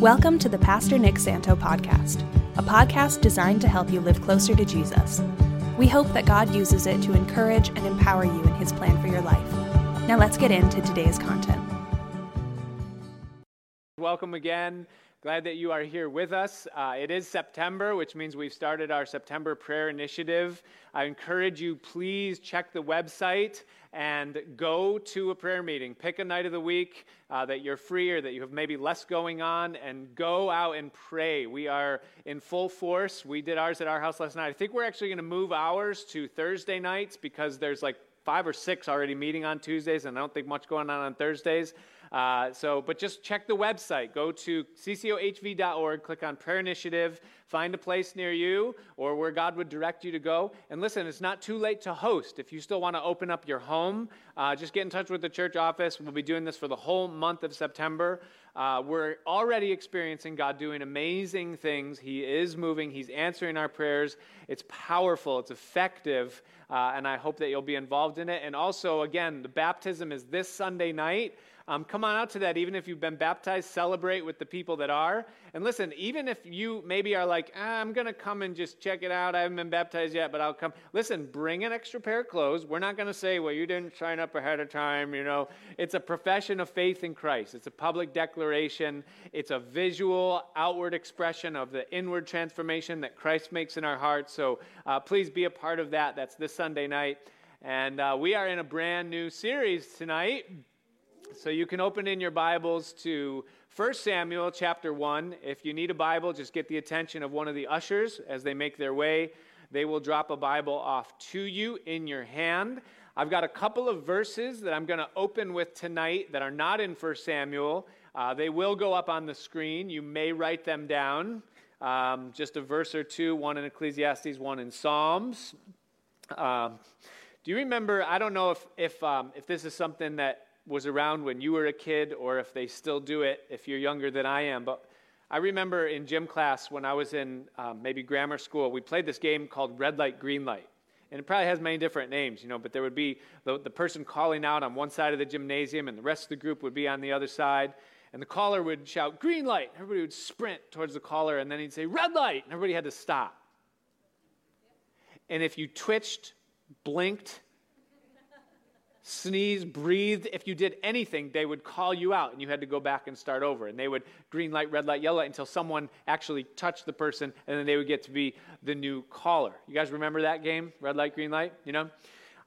Welcome to the Pastor Nick Santo podcast, a podcast designed to help you live closer to Jesus. We hope that God uses it to encourage and empower you in his plan for your life. Now let's get into today's content. Welcome again. Glad that you are here with us. Uh, it is September, which means we've started our September prayer initiative. I encourage you, please check the website and go to a prayer meeting. Pick a night of the week uh, that you're free or that you have maybe less going on and go out and pray. We are in full force. We did ours at our house last night. I think we're actually going to move ours to Thursday nights because there's like five or six already meeting on Tuesdays, and I don't think much going on on Thursdays. Uh, so, but just check the website. Go to ccohv.org, click on Prayer Initiative, find a place near you or where God would direct you to go. And listen, it's not too late to host. If you still want to open up your home, uh, just get in touch with the church office. We'll be doing this for the whole month of September. Uh, we're already experiencing God doing amazing things. He is moving, He's answering our prayers. It's powerful, it's effective, uh, and I hope that you'll be involved in it. And also, again, the baptism is this Sunday night. Um, come on out to that. Even if you've been baptized, celebrate with the people that are. And listen, even if you maybe are like, ah, I'm going to come and just check it out. I haven't been baptized yet, but I'll come. Listen, bring an extra pair of clothes. We're not going to say, well, you didn't sign up ahead of time. You know, it's a profession of faith in Christ. It's a public declaration. It's a visual, outward expression of the inward transformation that Christ makes in our hearts. So uh, please be a part of that. That's this Sunday night. And uh, we are in a brand new series tonight so you can open in your Bibles to 1 Samuel chapter 1. If you need a Bible, just get the attention of one of the ushers as they make their way. They will drop a Bible off to you in your hand. I've got a couple of verses that I'm going to open with tonight that are not in 1 Samuel. Uh, they will go up on the screen. You may write them down. Um, just a verse or two, one in Ecclesiastes, one in Psalms. Um, do you remember? I don't know if, if, um, if this is something that was around when you were a kid or if they still do it if you're younger than I am. But I remember in gym class when I was in um, maybe grammar school, we played this game called Red Light, Green Light. And it probably has many different names, you know, but there would be the, the person calling out on one side of the gymnasium and the rest of the group would be on the other side. And the caller would shout, Green light. Everybody would sprint towards the caller and then he'd say, Red light. And everybody had to stop. And if you twitched, blinked, sneezed, breathed, if you did anything, they would call you out and you had to go back and start over. And they would green light, red light, yellow light until someone actually touched the person and then they would get to be the new caller. You guys remember that game? Red light, green light? You know?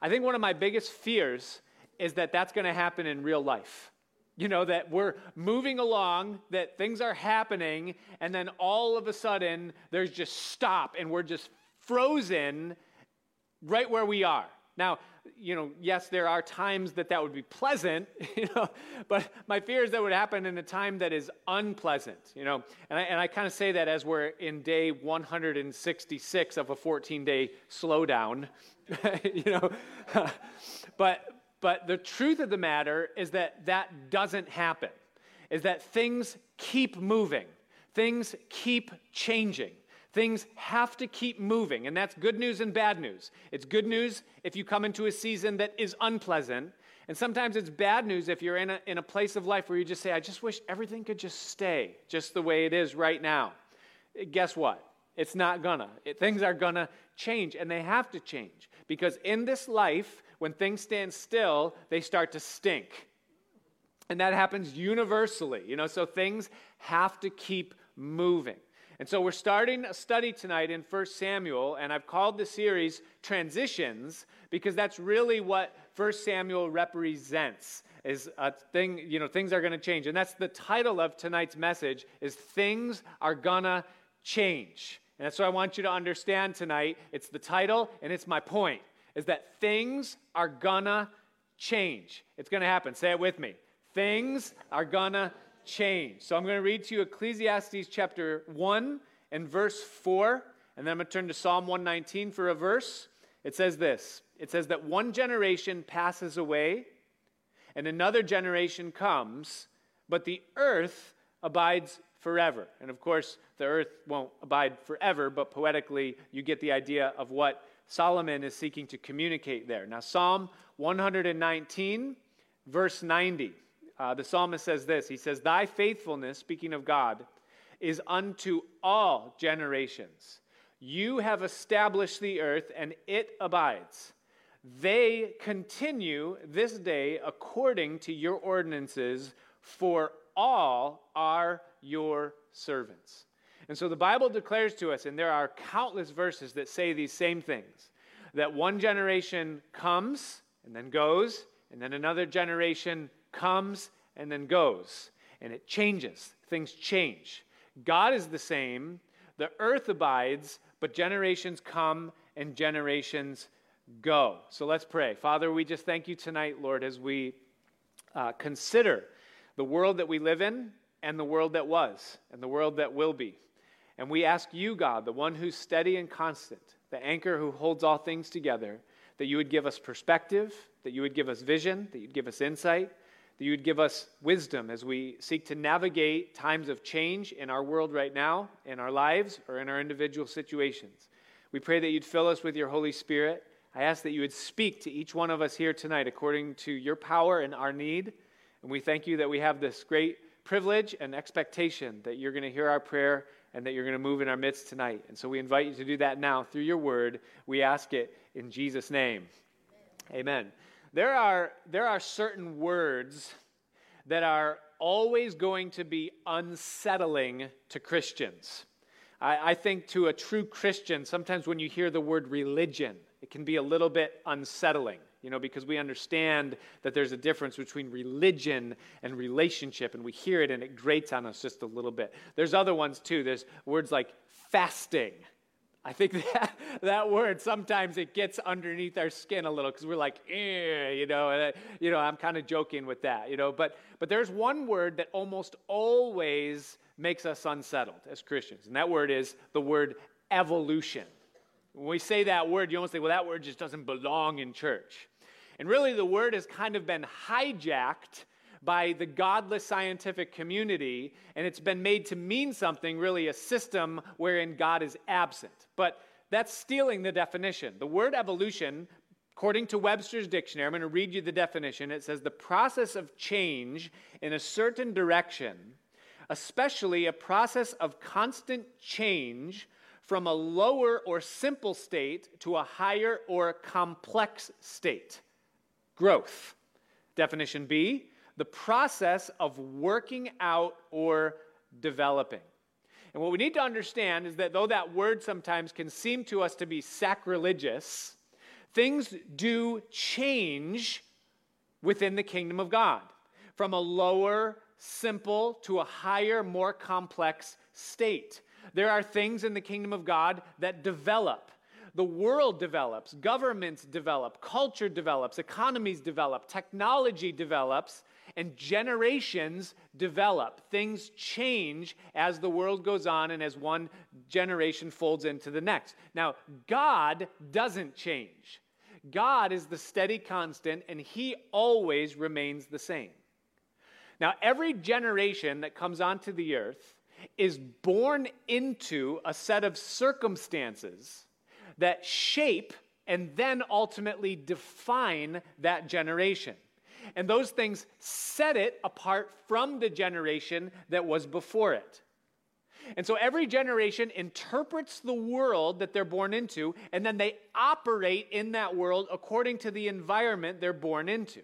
I think one of my biggest fears is that that's going to happen in real life. You know, that we're moving along, that things are happening, and then all of a sudden there's just stop and we're just frozen right where we are. Now, you know, yes, there are times that that would be pleasant, you know, but my fear is that would happen in a time that is unpleasant, you know. And I, and I kind of say that as we're in day 166 of a 14 day slowdown, you know. but, but the truth of the matter is that that doesn't happen, is that things keep moving, things keep changing. Things have to keep moving, and that's good news and bad news. It's good news if you come into a season that is unpleasant, and sometimes it's bad news if you're in a, in a place of life where you just say, I just wish everything could just stay just the way it is right now. Guess what? It's not gonna. It, things are gonna change, and they have to change because in this life, when things stand still, they start to stink. And that happens universally, you know, so things have to keep moving. And so we're starting a study tonight in 1 Samuel, and I've called the series Transitions because that's really what 1 Samuel represents. Is a thing, you know, things are going to change. And that's the title of tonight's message is things are to change. And that's what I want you to understand tonight. It's the title and it's my point is that things are to change. It's going to happen. Say it with me. Things are to change. So I'm going to read to you Ecclesiastes chapter 1 and verse 4, and then I'm going to turn to Psalm 119 for a verse. It says this It says that one generation passes away, and another generation comes, but the earth abides forever. And of course, the earth won't abide forever, but poetically, you get the idea of what Solomon is seeking to communicate there. Now, Psalm 119, verse 90. Uh, the psalmist says this He says, Thy faithfulness, speaking of God, is unto all generations. You have established the earth, and it abides. They continue this day according to your ordinances, for all are your servants. And so the Bible declares to us, and there are countless verses that say these same things, that one generation comes and then goes, and then another generation comes and then goes. And it changes. Things change. God is the same, the earth abides, but generations come and generations go. So let's pray. Father, we just thank you tonight, Lord, as we uh, consider the world that we live in and the world that was and the world that will be. And we ask you, God, the one who's steady and constant, the anchor who holds all things together, that you would give us perspective, that you would give us vision, that you'd give us insight, that you would give us wisdom as we seek to navigate times of change in our world right now, in our lives, or in our individual situations. We pray that you'd fill us with your Holy Spirit. I ask that you would speak to each one of us here tonight according to your power and our need. And we thank you that we have this great privilege and expectation that you're going to hear our prayer and that you're going to move in our midst tonight. And so we invite you to do that now through your word. We ask it in Jesus' name. Amen. There are, there are certain words that are always going to be unsettling to Christians. I, I think to a true Christian, sometimes when you hear the word religion, it can be a little bit unsettling you know, because we understand that there's a difference between religion and relationship, and we hear it and it grates on us just a little bit. There's other ones too. There's words like fasting. I think that, that word sometimes it gets underneath our skin a little because we're like, eh, you know, and, you know, I'm kind of joking with that, you know. But but there's one word that almost always makes us unsettled as Christians, and that word is the word evolution. When we say that word, you almost think, well, that word just doesn't belong in church. And really, the word has kind of been hijacked by the godless scientific community, and it's been made to mean something, really, a system wherein God is absent. But that's stealing the definition. The word evolution, according to Webster's dictionary, I'm going to read you the definition. It says the process of change in a certain direction, especially a process of constant change from a lower or simple state to a higher or complex state growth. Definition B, the process of working out or developing. And what we need to understand is that though that word sometimes can seem to us to be sacrilegious, things do change within the kingdom of God from a lower, simple to a higher, more complex state. There are things in the kingdom of God that develop the world develops, governments develop, culture develops, economies develop, technology develops, and generations develop. Things change as the world goes on and as one generation folds into the next. Now, God doesn't change. God is the steady constant, and He always remains the same. Now, every generation that comes onto the earth is born into a set of circumstances that shape and then ultimately define that generation. And those things set it apart from the generation that was before it. And so every generation interprets the world that they're born into, and then they operate in that world according to the environment they're born into.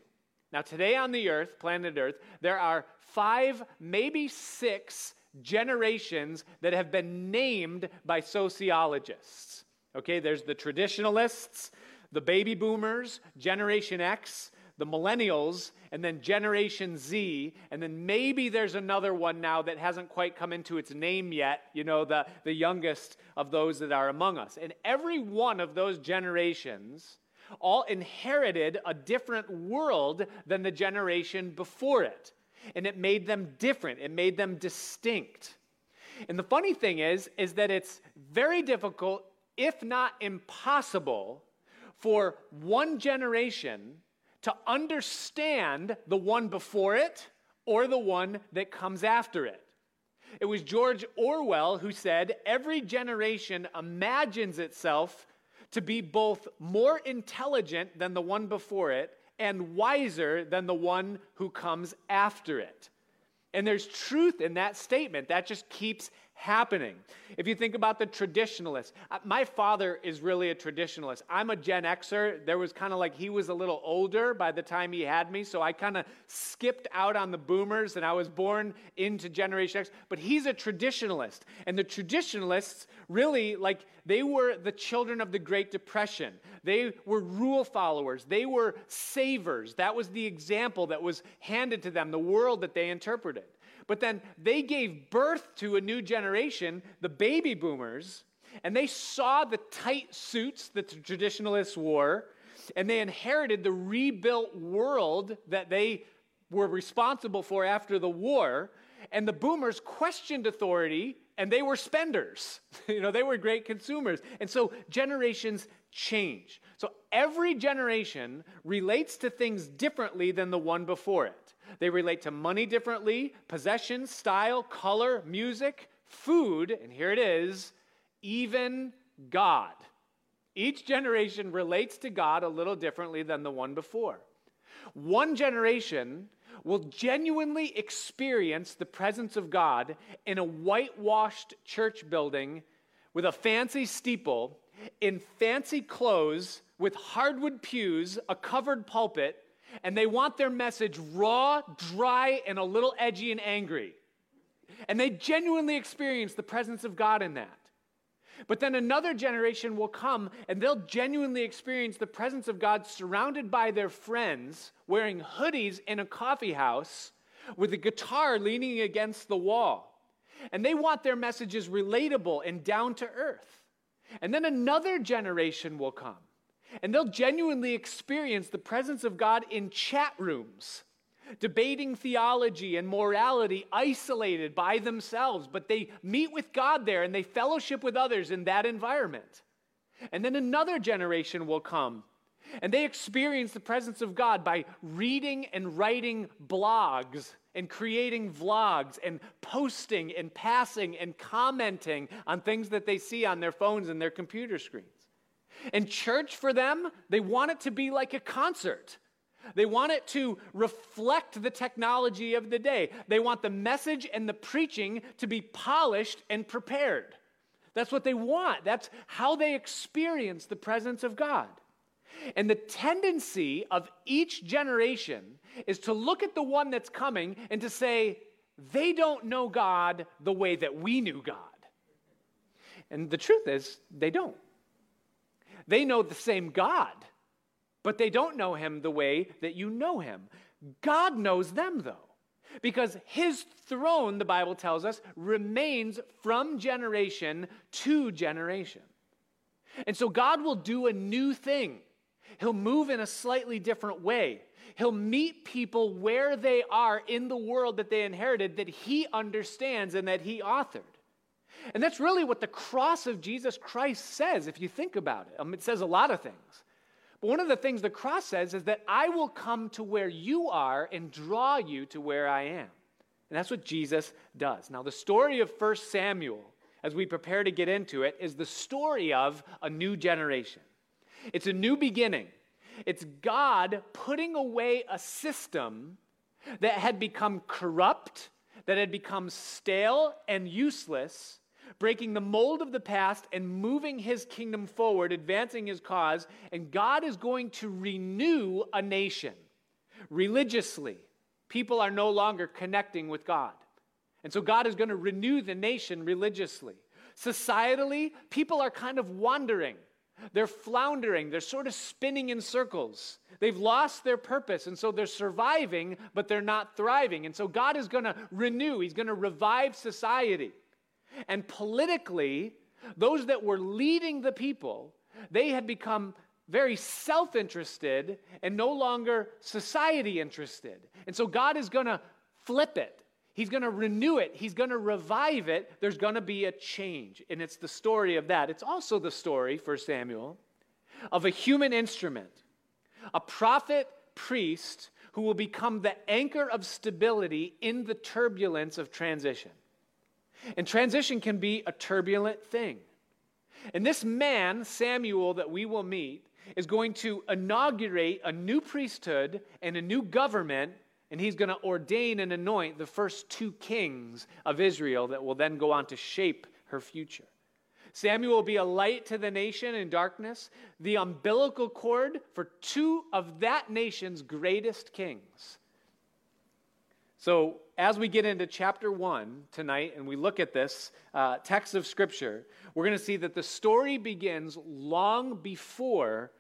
Now, today on the earth, planet Earth, there are five, maybe six generations that have been named by sociologists. Okay, there's the traditionalists, the baby boomers, Generation X, the millennials, and then Generation Z, and then maybe there's another one now that hasn't quite come into its name yet, you know, the, the youngest of those that are among us. And every one of those generations all inherited a different world than the generation before it. And it made them different, it made them distinct. And the funny thing is, is that it's very difficult if not impossible, for one generation to understand the one before it or the one that comes after it. It was George Orwell who said, Every generation imagines itself to be both more intelligent than the one before it and wiser than the one who comes after it. And there's truth in that statement. That just keeps happening. If you think about the traditionalists, uh, my father is really a traditionalist. I'm a Gen Xer. There was kind of like he was a little older by the time he had me, so I kind of skipped out on the boomers and I was born into Generation X. But he's a traditionalist. And the traditionalists really, like, they were the children of the Great Depression. They were rule followers, they were savers. That was the example that was handed to them, the world that they interpreted. But then they gave birth to a new generation, the baby boomers, and they saw the tight suits that the traditionalists wore, and they inherited the rebuilt world that they were responsible for after the war. And the boomers questioned authority and they were spenders. you know, they were great consumers. And so generations change. So every generation relates to things differently than the one before it. They relate to money differently, possessions, style, color, music, food, and here it is, even God. Each generation relates to God a little differently than the one before. One generation will genuinely experience the presence of God in a whitewashed church building with a fancy steeple, in fancy clothes, with hardwood pews, a covered pulpit, and they want their message raw, dry, and a little edgy and angry. And they genuinely experience the presence of God in that. But then another generation will come and they'll genuinely experience the presence of God surrounded by their friends, wearing hoodies in a coffee house with a guitar leaning against the wall. And they want their messages relatable and down to earth. And then another generation will come and they'll genuinely experience the presence of God in chat rooms, debating theology and morality isolated by themselves, but they meet with God there and they fellowship with others in that environment. And then another generation will come and they experience the presence of God by reading and writing blogs and creating vlogs and posting and passing and commenting on things that they see on their phones and their computer screens. And church for them, they want it to be like a concert. They want it to reflect the technology of the day. They want the message and the preaching to be polished and prepared. That's what they want. That's how they experience the presence of God. And the tendency of each generation is to look at the one that's coming and to say, they don't know God the way that we knew God. And the truth is, they don't. They know the same God, but they don't know him the way that you know him. God knows them, though, because his throne, the Bible tells us, remains from generation to generation. And so God will do a new thing. He'll move in a slightly different way. He'll meet people where they are in the world that they inherited, that he understands and that he authored. And that's really what the cross of Jesus Christ says, if you think about it. Um, it says a lot of things. But one of the things the cross says is that I will come to where you are and draw you to where I am. And that's what Jesus does. Now, the story of 1 Samuel, as we prepare to get into it, is the story of a new generation. It's a new beginning. It's God putting away a system that had become corrupt, that had become stale and useless, breaking the mold of the past and moving his kingdom forward, advancing his cause. And God is going to renew a nation religiously. People are no longer connecting with God. And so God is going to renew the nation religiously. Societally, people are kind of wandering. They're floundering. They're sort of spinning in circles. They've lost their purpose. And so they're surviving, but they're not thriving. And so God is going to renew, He's going to revive society. And politically, those that were leading the people, they had become very self interested and no longer society interested. And so God is going to flip it. He's going to renew it. He's going to revive it. There's going to be a change. And it's the story of that. It's also the story, for Samuel, of a human instrument, a prophet priest who will become the anchor of stability in the turbulence of transition. And transition can be a turbulent thing. And this man, Samuel, that we will meet, is going to inaugurate a new priesthood and a new government and he's going to ordain and anoint the first two kings of Israel that will then go on to shape her future. Samuel will be a light to the nation in darkness, the umbilical cord for two of that nation's greatest kings. So, as we get into chapter one tonight and we look at this uh, text of Scripture, we're going to see that the story begins long before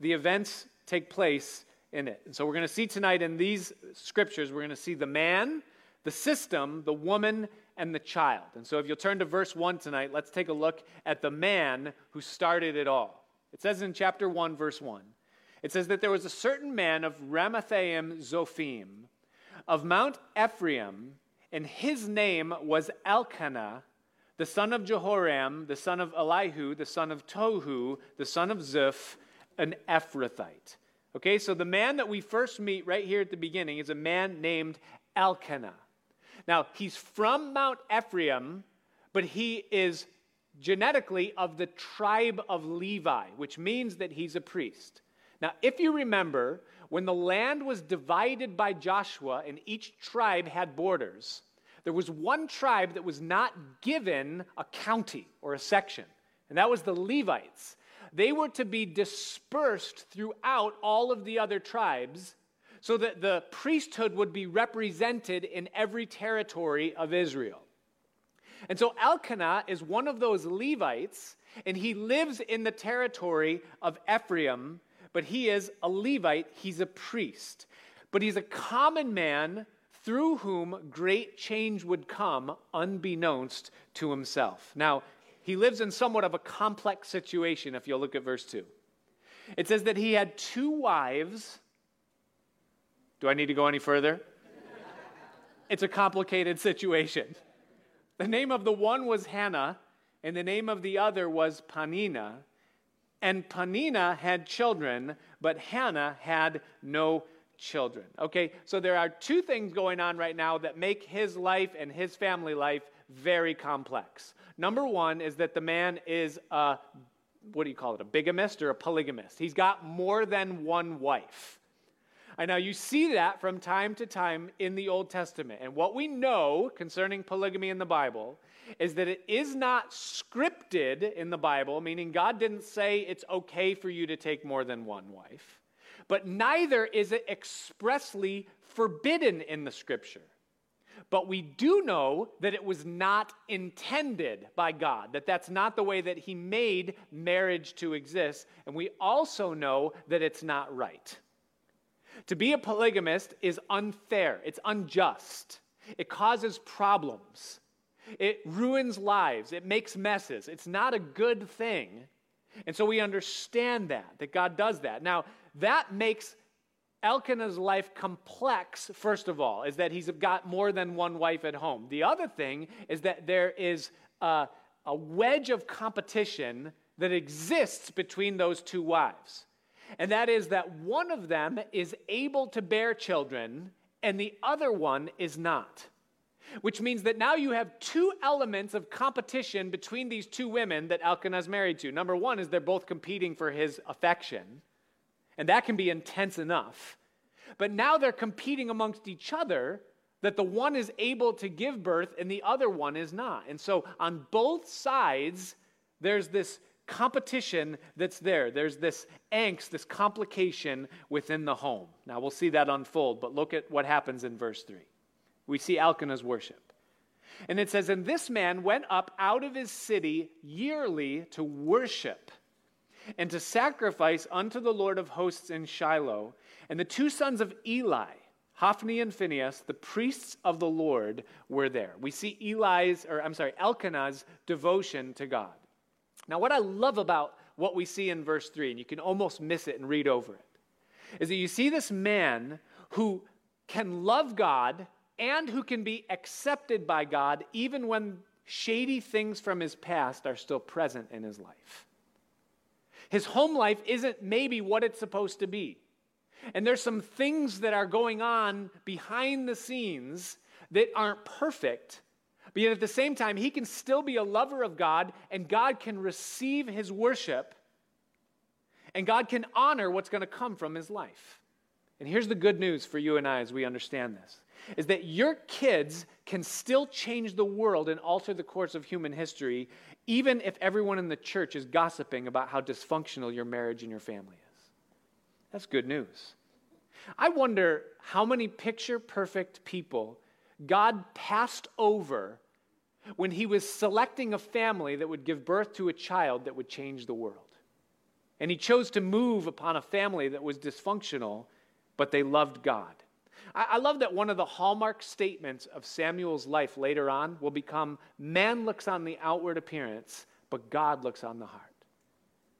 the events take place in it. And so, we're going to see tonight in these scriptures, we're going to see the man, the system, the woman, and the child. And so, if you'll turn to verse 1 tonight, let's take a look at the man who started it all. It says in chapter 1, verse 1, it says that there was a certain man of Ramathaim Zophim, of Mount Ephraim, and his name was Elkanah, the son of Jehoram, the son of Elihu, the son of Tohu, the son of Ziph, an Ephrathite. Okay, so the man that we first meet right here at the beginning is a man named Elkanah. Now, he's from Mount Ephraim, but he is genetically of the tribe of Levi, which means that he's a priest. Now, if you remember, when the land was divided by Joshua and each tribe had borders, there was one tribe that was not given a county or a section, and that was the Levites. They were to be dispersed throughout all of the other tribes so that the priesthood would be represented in every territory of Israel. And so Elkanah is one of those Levites, and he lives in the territory of Ephraim, but he is a Levite, he's a priest. But he's a common man through whom great change would come unbeknownst to himself. Now, he lives in somewhat of a complex situation if you'll look at verse 2. It says that he had two wives do I need to go any further? it's a complicated situation. The name of the one was Hannah, and the name of the other was Peninnah. And Peninnah had children, but Hannah had no children. Okay, so there are two things going on right now that make his life and his family life very complex. Number one is that the man is a, what do you call it, a bigamist or a polygamist? He's got more than one wife. And now you see that from time to time in the Old Testament. And what we know concerning polygamy in the Bible is that it is not scripted in the Bible, meaning God didn't say it's okay for you to take more than one wife, but neither is it expressly forbidden in the scripture. But we do know that it was not intended by God, that that's not the way that He made marriage to exist. And we also know that it's not right. To be a polygamist is unfair, it's unjust, it causes problems, it ruins lives, it makes messes. It's not a good thing. And so we understand that, that God does that. Now, that makes Elkanah's life complex, first of all, is that he's got more than one wife at home. The other thing is that there is a, a wedge of competition that exists between those two wives and that is that one of them is able to bear children and the other one is not. Which means that now you have two elements of competition between these two women that Elkanah is married to. Number one is they're both competing for his affection, and that can be intense enough. But now they're competing amongst each other that the one is able to give birth and the other one is not. And so on both sides, there's this competition that's there. There's this angst, this complication within the home. Now we'll see that unfold, but look at what happens in verse 3. We see Elkanah's worship. And it says, And this man went up out of his city yearly to worship and to sacrifice unto the Lord of hosts in Shiloh. And the two sons of Eli, Hophni and Phinehas, the priests of the Lord, were there. We see Eli's, or I'm sorry, Elkanah's devotion to God. Now, what I love about what we see in verse 3, and you can almost miss it and read over it, is that you see this man who can love God and who can be accepted by God even when shady things from his past are still present in his life. His home life isn't maybe what it's supposed to be. And there's some things that are going on behind the scenes that aren't perfect, but yet at the same time, he can still be a lover of God, and God can receive his worship, and God can honor what's going to come from his life. and here's the good news for you and I as we understand this, is that your kids can still change the world and alter the course of human history, even if everyone in the church is gossiping about how dysfunctional your marriage and your family is. That's good news. I wonder how many picture perfect people God passed over when he was selecting a family that would give birth to a child that would change the world. And he chose to move upon a family that was dysfunctional, but they loved God. I, I love that one of the hallmark statements of Samuel's life later on will become man looks on the outward appearance, but God looks on the heart.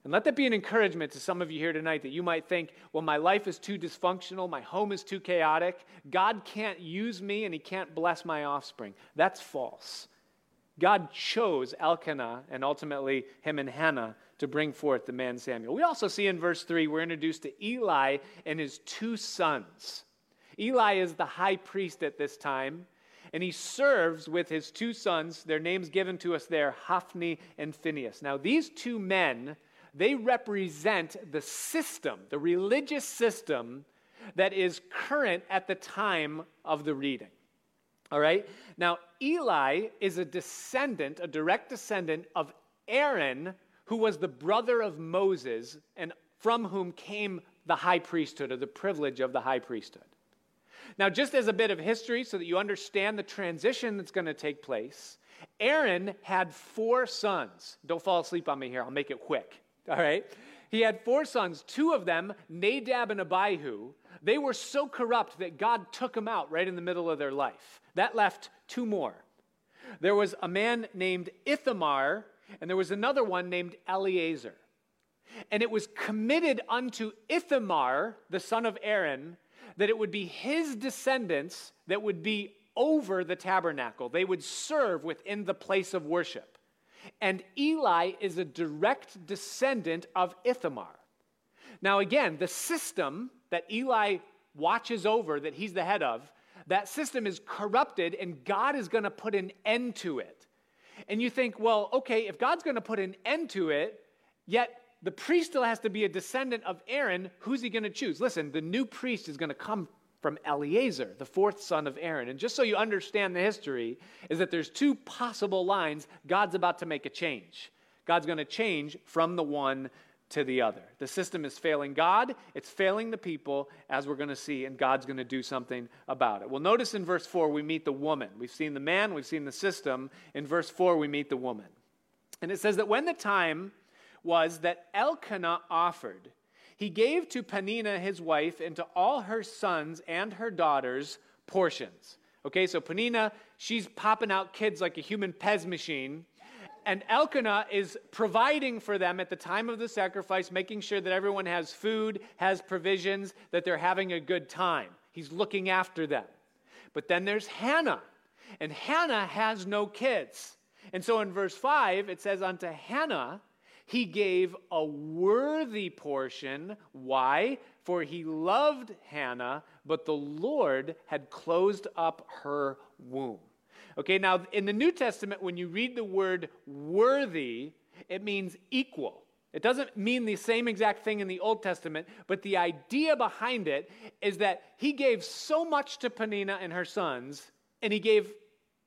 And let that be an encouragement to some of you here tonight that you might think, well, my life is too dysfunctional, my home is too chaotic, God can't use me and he can't bless my offspring. That's false. God chose Elkanah and ultimately him and Hannah to bring forth the man Samuel. We also see in verse 3, we're introduced to Eli and his two sons. Eli is the high priest at this time, and he serves with his two sons. Their names given to us there, Hophni and Phinehas. Now, these two men, they represent the system, the religious system that is current at the time of the reading. All right? Now, Eli is a descendant, a direct descendant of Aaron, who was the brother of Moses, and from whom came the high priesthood, or the privilege of the high priesthood. Now, just as a bit of history, so that you understand the transition that's going to take place, Aaron had four sons. Don't fall asleep on me here, I'll make it quick. All right? He had four sons, two of them, Nadab and Abihu. They were so corrupt that God took them out right in the middle of their life. That left two more. There was a man named Ithamar, and there was another one named Eleazar. And it was committed unto Ithamar, the son of Aaron, that it would be his descendants that would be over the tabernacle. They would serve within the place of worship. And Eli is a direct descendant of Ithamar. Now, again, the system that Eli watches over, that he's the head of, that system is corrupted and God is going to put an end to it. And you think, well, okay, if God's going to put an end to it, yet the priest still has to be a descendant of Aaron, who's he going to choose? Listen, the new priest is going to come from Eleazar, the fourth son of Aaron. And just so you understand the history, is that there's two possible lines. God's about to make a change. God's going to change from the one to the other. The system is failing God, it's failing the people, as we're going to see, and God's going to do something about it. Well, notice in verse 4, we meet the woman. We've seen the man, we've seen the system. In verse 4, we meet the woman. And it says that when the time was that Elkanah offered, he gave to Peninnah his wife and to all her sons and her daughters portions. Okay, so Peninnah, she's popping out kids like a human Pez machine and Elkanah is providing for them at the time of the sacrifice, making sure that everyone has food, has provisions, that they're having a good time. He's looking after them. But then there's Hannah, and Hannah has no kids. And so in verse 5, it says, Unto Hannah he gave a worthy portion. Why? For he loved Hannah, but the Lord had closed up her womb. Okay, now in the New Testament, when you read the word worthy, it means equal. It doesn't mean the same exact thing in the Old Testament, but the idea behind it is that he gave so much to Peninnah and her sons, and he gave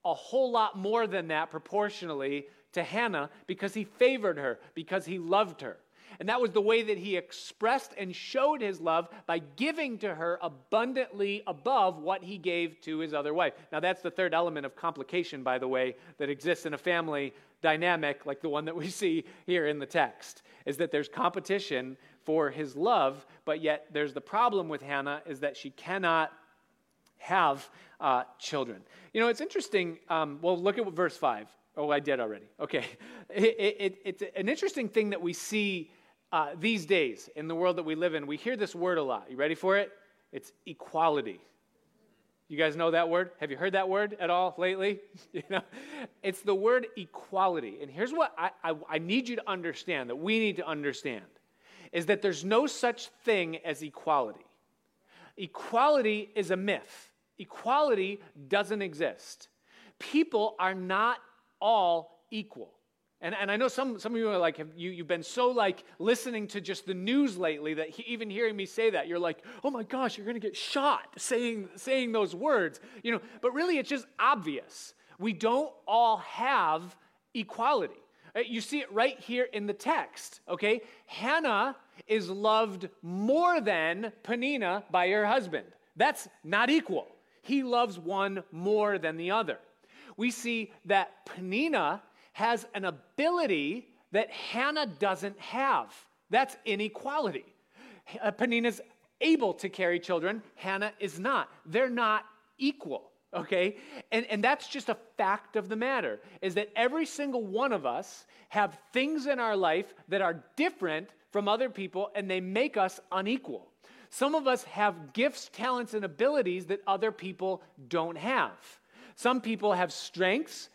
a whole lot more than that proportionally to Hannah because he favored her, because he loved her. And that was the way that he expressed and showed his love by giving to her abundantly above what he gave to his other wife. Now, that's the third element of complication, by the way, that exists in a family dynamic like the one that we see here in the text, is that there's competition for his love, but yet there's the problem with Hannah is that she cannot have uh, children. You know, it's interesting. Um, well, look at verse 5. Oh, I did already. Okay. It, it, it's an interesting thing that we see uh, these days in the world that we live in, we hear this word a lot. You ready for it? It's equality. You guys know that word? Have you heard that word at all lately? you know, it's the word equality. And here's what I, I, I need you to understand that we need to understand is that there's no such thing as equality. Equality is a myth. Equality doesn't exist. People are not all equal. And, and I know some, some of you are like, have, you, you've been so like listening to just the news lately that he, even hearing me say that, you're like, oh my gosh, you're going to get shot saying, saying those words. You know, but really it's just obvious. We don't all have equality. Uh, you see it right here in the text, okay? Hannah is loved more than Peninnah by her husband. That's not equal. He loves one more than the other. We see that Peninnah has an ability that Hannah doesn't have. That's inequality. Uh, Peninnah's able to carry children, Hannah is not. They're not equal okay and, and that's just a fact of the matter is that every single one of us have things in our life that are different from other people and they make us unequal some of us have gifts talents and abilities that other people don't have some people have strengths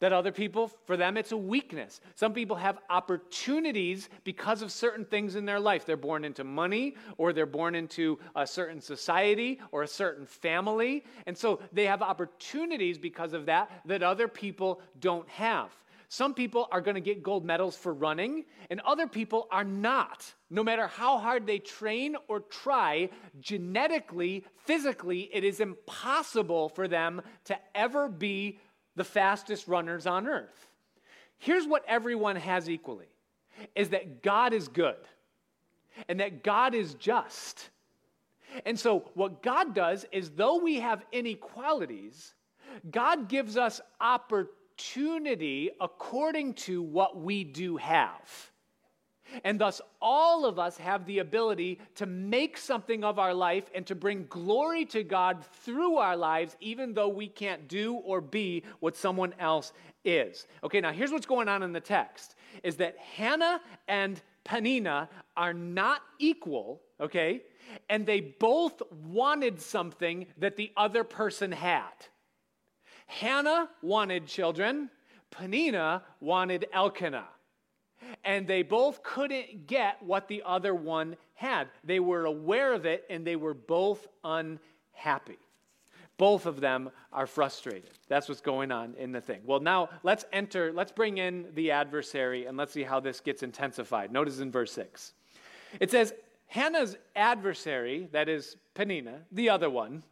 that other people, for them, it's a weakness. Some people have opportunities because of certain things in their life. They're born into money, or they're born into a certain society or a certain family. And so they have opportunities because of that that other people don't have. Some people are going to get gold medals for running, and other people are not. No matter how hard they train or try, genetically, physically, it is impossible for them to ever be the fastest runners on earth. Here's what everyone has equally is that God is good and that God is just. And so, what God does is, though we have inequalities, God gives us opportunity according to what we do have. And thus, all of us have the ability to make something of our life and to bring glory to God through our lives, even though we can't do or be what someone else is. Okay, now here's what's going on in the text is that Hannah and Peninnah are not equal, okay? And they both wanted something that the other person had. Hannah wanted children, Peninnah wanted Elkanah and they both couldn't get what the other one had. They were aware of it and they were both unhappy. Both of them are frustrated. That's what's going on in the thing. Well, now let's enter, let's bring in the adversary and let's see how this gets intensified. Notice in verse 6. It says, Hannah's adversary, that is Peninnah, the other one,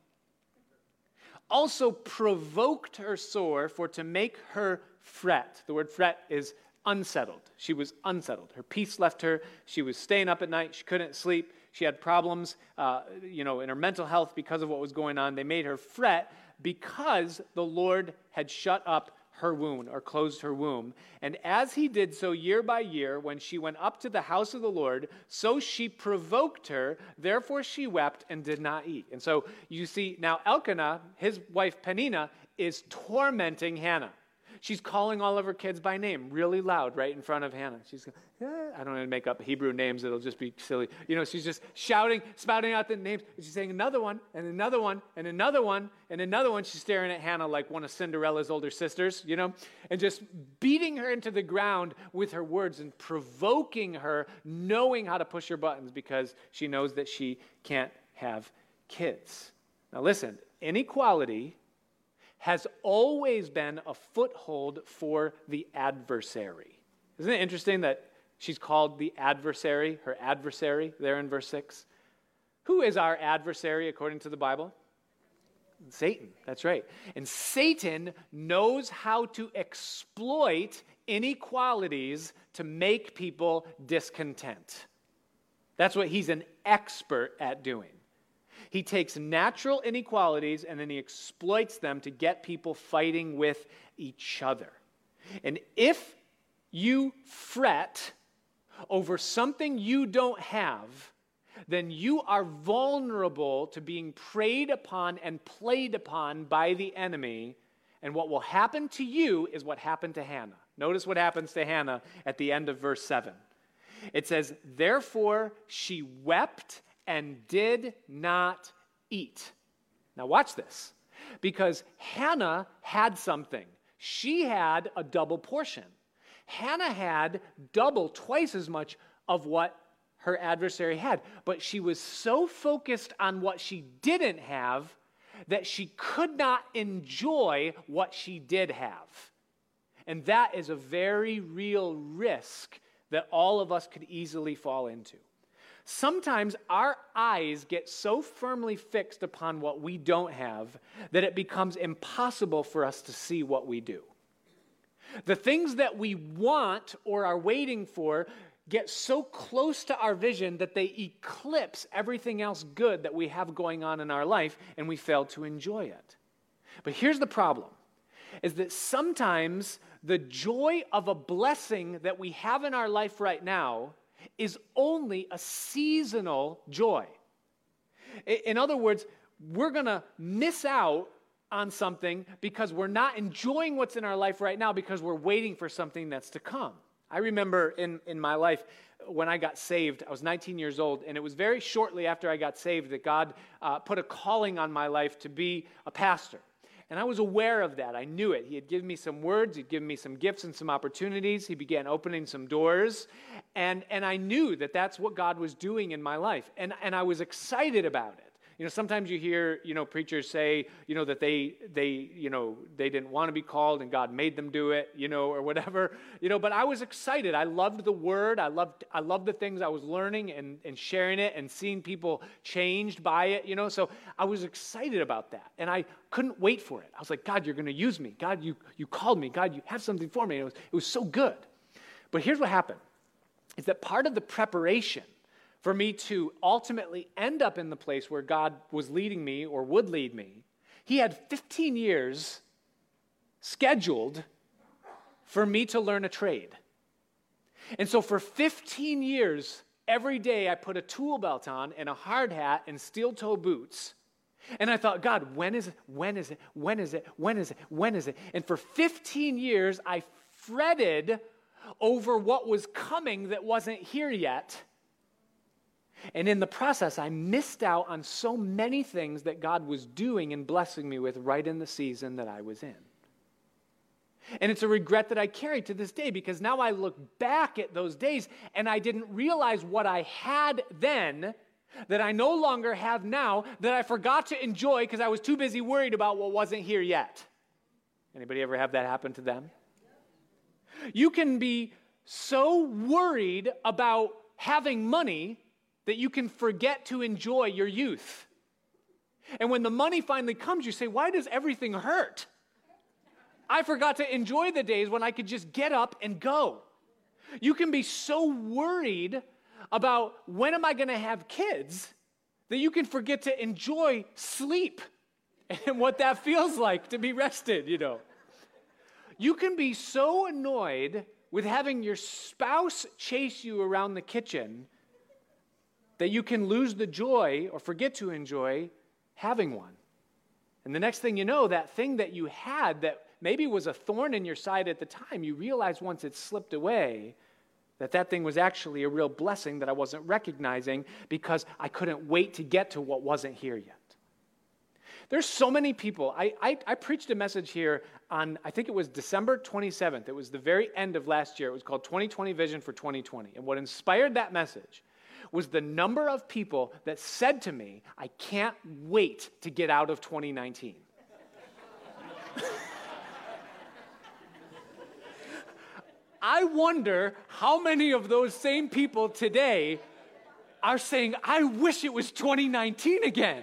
also provoked her sore for to make her fret. The word fret is unsettled. She was unsettled. Her peace left her. She was staying up at night. She couldn't sleep. She had problems, uh, you know, in her mental health because of what was going on. They made her fret because the Lord had shut up her womb or closed her womb. And as he did so year by year, when she went up to the house of the Lord, so she provoked her. Therefore she wept and did not eat. And so you see now Elkanah, his wife Peninnah, is tormenting Hannah. She's calling all of her kids by name really loud right in front of Hannah. She's going, eh, I don't want to make up Hebrew names, it'll just be silly. You know, she's just shouting, spouting out the names. She's saying another one, and another one, and another one, and another one. She's staring at Hannah like one of Cinderella's older sisters, you know, and just beating her into the ground with her words and provoking her, knowing how to push her buttons because she knows that she can't have kids. Now, listen, inequality has always been a foothold for the adversary. Isn't it interesting that she's called the adversary, her adversary, there in verse 6? Who is our adversary according to the Bible? Satan, that's right. And Satan knows how to exploit inequalities to make people discontent. That's what he's an expert at doing. He takes natural inequalities and then he exploits them to get people fighting with each other. And if you fret over something you don't have, then you are vulnerable to being preyed upon and played upon by the enemy. And what will happen to you is what happened to Hannah. Notice what happens to Hannah at the end of verse 7. It says, Therefore she wept and did not eat. Now, watch this, because Hannah had something. She had a double portion. Hannah had double, twice as much of what her adversary had, but she was so focused on what she didn't have that she could not enjoy what she did have. And that is a very real risk that all of us could easily fall into. Sometimes our eyes get so firmly fixed upon what we don't have that it becomes impossible for us to see what we do. The things that we want or are waiting for get so close to our vision that they eclipse everything else good that we have going on in our life and we fail to enjoy it. But here's the problem is that sometimes the joy of a blessing that we have in our life right now is only a seasonal joy. In other words, we're going to miss out on something because we're not enjoying what's in our life right now because we're waiting for something that's to come. I remember in, in my life when I got saved, I was 19 years old, and it was very shortly after I got saved that God uh, put a calling on my life to be a pastor. And I was aware of that. I knew it. He had given me some words, he'd given me some gifts and some opportunities. He began opening some doors. And, and I knew that that's what God was doing in my life. And, and I was excited about it. You know, sometimes you hear, you know, preachers say, you know, that they, they, you know, they didn't want to be called and God made them do it, you know, or whatever, you know, but I was excited. I loved the word. I loved, I loved the things I was learning and, and sharing it and seeing people changed by it, you know, so I was excited about that. And I couldn't wait for it. I was like, God, you're going to use me. God, you, you called me. God, you have something for me. And it was, it was so good. But here's what happened is that part of the preparation for me to ultimately end up in the place where God was leading me or would lead me, He had 15 years scheduled for me to learn a trade. And so for 15 years, every day I put a tool belt on and a hard hat and steel toe boots. And I thought, God, when is it? When is it? When is it? When is it? When is it? And for 15 years, I fretted over what was coming that wasn't here yet and in the process, I missed out on so many things that God was doing and blessing me with right in the season that I was in. And it's a regret that I carry to this day because now I look back at those days and I didn't realize what I had then that I no longer have now that I forgot to enjoy because I was too busy worried about what wasn't here yet. Anybody ever have that happen to them? You can be so worried about having money that you can forget to enjoy your youth. And when the money finally comes, you say, Why does everything hurt? I forgot to enjoy the days when I could just get up and go. You can be so worried about when am I going to have kids that you can forget to enjoy sleep and what that feels like to be rested, you know. You can be so annoyed with having your spouse chase you around the kitchen that you can lose the joy or forget to enjoy having one. And the next thing you know, that thing that you had that maybe was a thorn in your side at the time, you realize once it slipped away that that thing was actually a real blessing that I wasn't recognizing because I couldn't wait to get to what wasn't here yet. There's so many people. I, I, I, preached a message here on, I think it was December 27th. It was the very end of last year. It was called 2020 Vision for 2020. And what inspired that message was the number of people that said to me, I can't wait to get out of 2019. I wonder how many of those same people today are saying, I wish it was 2019 again.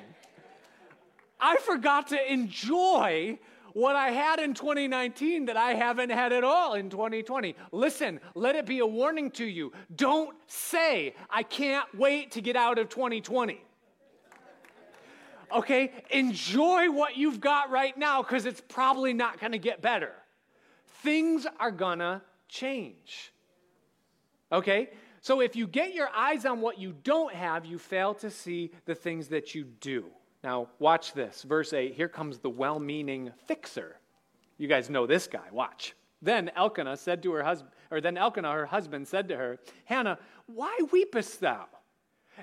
I forgot to enjoy what I had in 2019 that I haven't had at all in 2020. Listen, let it be a warning to you. Don't say, I can't wait to get out of 2020. Okay? Enjoy what you've got right now because it's probably not going to get better. Things are going to change. Okay? So if you get your eyes on what you don't have, you fail to see the things that you do. Now, watch this. Verse 8. Here comes the well meaning fixer. You guys know this guy. Watch. Then Elkanah said to her husband, or then Elkanah, her husband, said to her, Hannah, why weepest thou?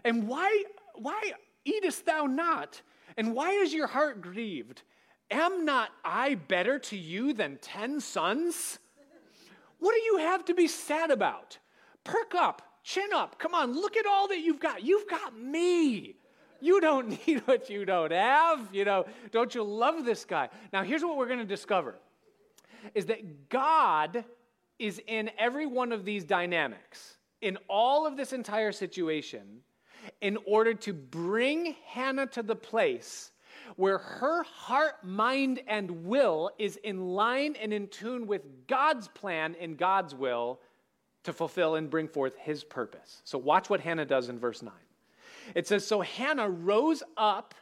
And why, why eatest thou not? And why is your heart grieved? Am not I better to you than ten sons? What do you have to be sad about? Perk up, chin up. Come on, look at all that you've got. You've got me. You don't need what you don't have. You know, don't you love this guy? Now, here's what we're going to discover is that God is in every one of these dynamics, in all of this entire situation, in order to bring Hannah to the place where her heart, mind, and will is in line and in tune with God's plan and God's will to fulfill and bring forth his purpose. So, watch what Hannah does in verse 9. It says, So Hannah rose up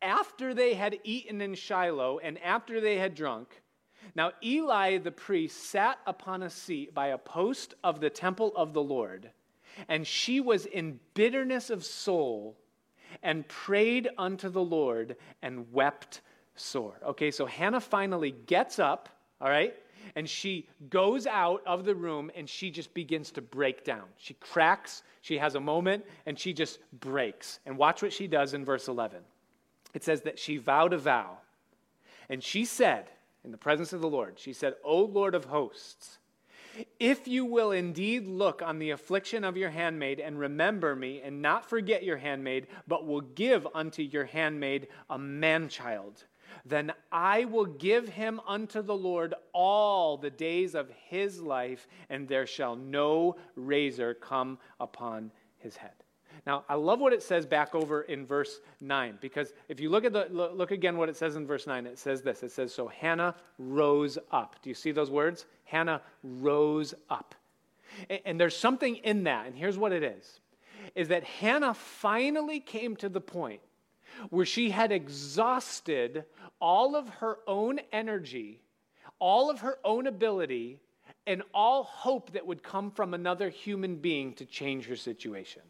after they had eaten in Shiloh and after they had drunk. Now, Eli the priest sat upon a seat by a post of the temple of the Lord, and she was in bitterness of soul and prayed unto the Lord and wept sore. Okay, so Hannah finally gets up, all right, and she goes out of the room and she just begins to break down. She cracks, she has a moment, and she just breaks. And watch what she does in verse 11. It says that she vowed a vow, and she said, in the presence of the Lord, she said, O Lord of hosts, if you will indeed look on the affliction of your handmaid and remember me, and not forget your handmaid, but will give unto your handmaid a man child, then I will give him unto the Lord all the days of his life, and there shall no razor come upon his head. Now, I love what it says back over in verse 9 because if you look at the look again what it says in verse 9, it says this. It says so Hannah rose up. Do you see those words? Hannah rose up. And, there's something in that, and here's what it is. Is that Hannah finally came to the point where she had exhausted all of her own energy, all of her own ability, and all hope that would come from another human being to change her situation.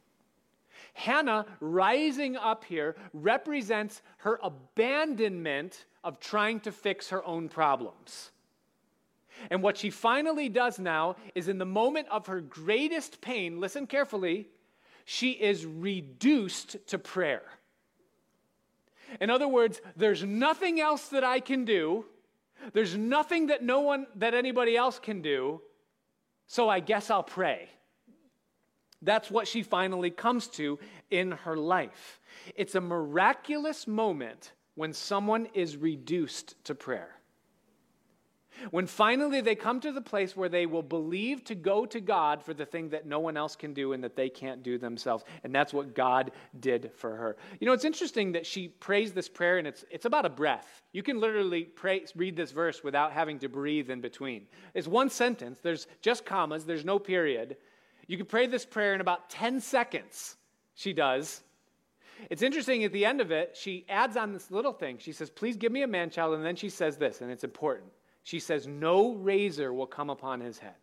Hannah rising up here represents her abandonment of trying to fix her own problems. And what she finally does now is in the moment of her greatest pain, listen carefully, she is reduced to prayer. In other words, there's nothing else that I can do. There's nothing that no one that anybody else can do. So I guess I'll pray. That's what she finally comes to in her life. It's a miraculous moment when someone is reduced to prayer. When finally they come to the place where they will believe to go to God for the thing that no one else can do and that they can't do themselves. And that's what God did for her. You know, it's interesting that she prays this prayer and it's, it's about a breath. You can literally pray, read this verse without having to breathe in between. It's one sentence, there's just commas, there's no period. You can pray this prayer in about 10 seconds. She does. It's interesting at the end of it, she adds on this little thing. She says, Please give me a man child. And then she says this, and it's important. She says, No razor will come upon his head.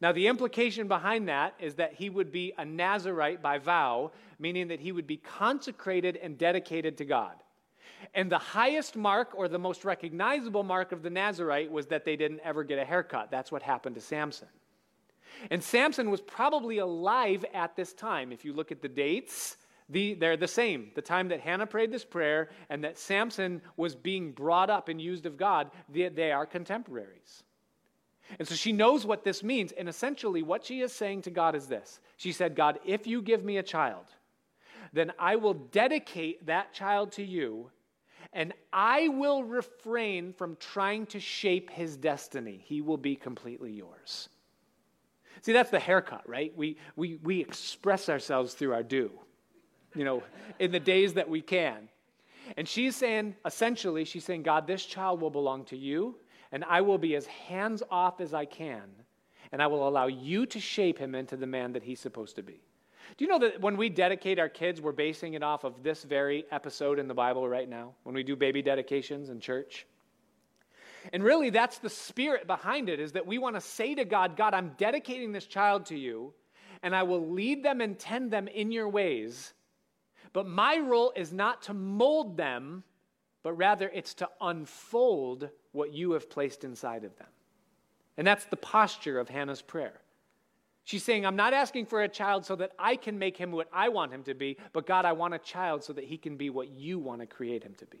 Now, the implication behind that is that he would be a Nazarite by vow, meaning that he would be consecrated and dedicated to God. And the highest mark or the most recognizable mark of the Nazarite was that they didn't ever get a haircut. That's what happened to Samson. And Samson was probably alive at this time. If you look at the dates, the, they're the same. The time that Hannah prayed this prayer and that Samson was being brought up and used of God, they, they are contemporaries. And so she knows what this means. And essentially, what she is saying to God is this She said, God, if you give me a child, then I will dedicate that child to you, and I will refrain from trying to shape his destiny. He will be completely yours. See, that's the haircut, right? We, we, we express ourselves through our do, you know, in the days that we can. And she's saying, essentially, she's saying, God, this child will belong to you, and I will be as hands off as I can, and I will allow you to shape him into the man that he's supposed to be. Do you know that when we dedicate our kids, we're basing it off of this very episode in the Bible right now, when we do baby dedications in church? And really, that's the spirit behind it is that we want to say to God, God, I'm dedicating this child to you, and I will lead them and tend them in your ways. But my role is not to mold them, but rather it's to unfold what you have placed inside of them. And that's the posture of Hannah's prayer. She's saying, I'm not asking for a child so that I can make him what I want him to be, but God, I want a child so that he can be what you want to create him to be.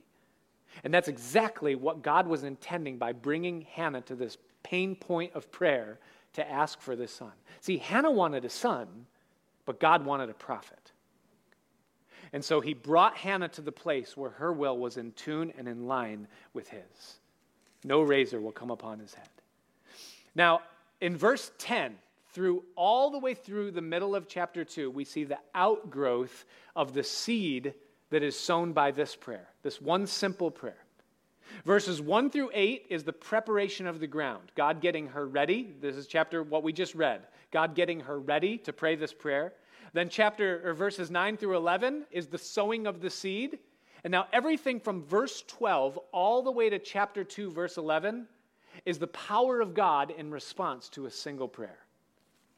And that's exactly what God was intending by bringing Hannah to this pain point of prayer to ask for this son. See, Hannah wanted a son, but God wanted a prophet. And so he brought Hannah to the place where her will was in tune and in line with his. No razor will come upon his head. Now, in verse 10, through all the way through the middle of chapter 2, we see the outgrowth of the seed that is sown by this prayer, this one simple prayer. Verses 1 through 8 is the preparation of the ground, God getting her ready. This is chapter what we just read. God getting her ready to pray this prayer. Then chapter or verses 9 through 11 is the sowing of the seed. And now everything from verse 12 all the way to chapter 2 verse 11 is the power of God in response to a single prayer.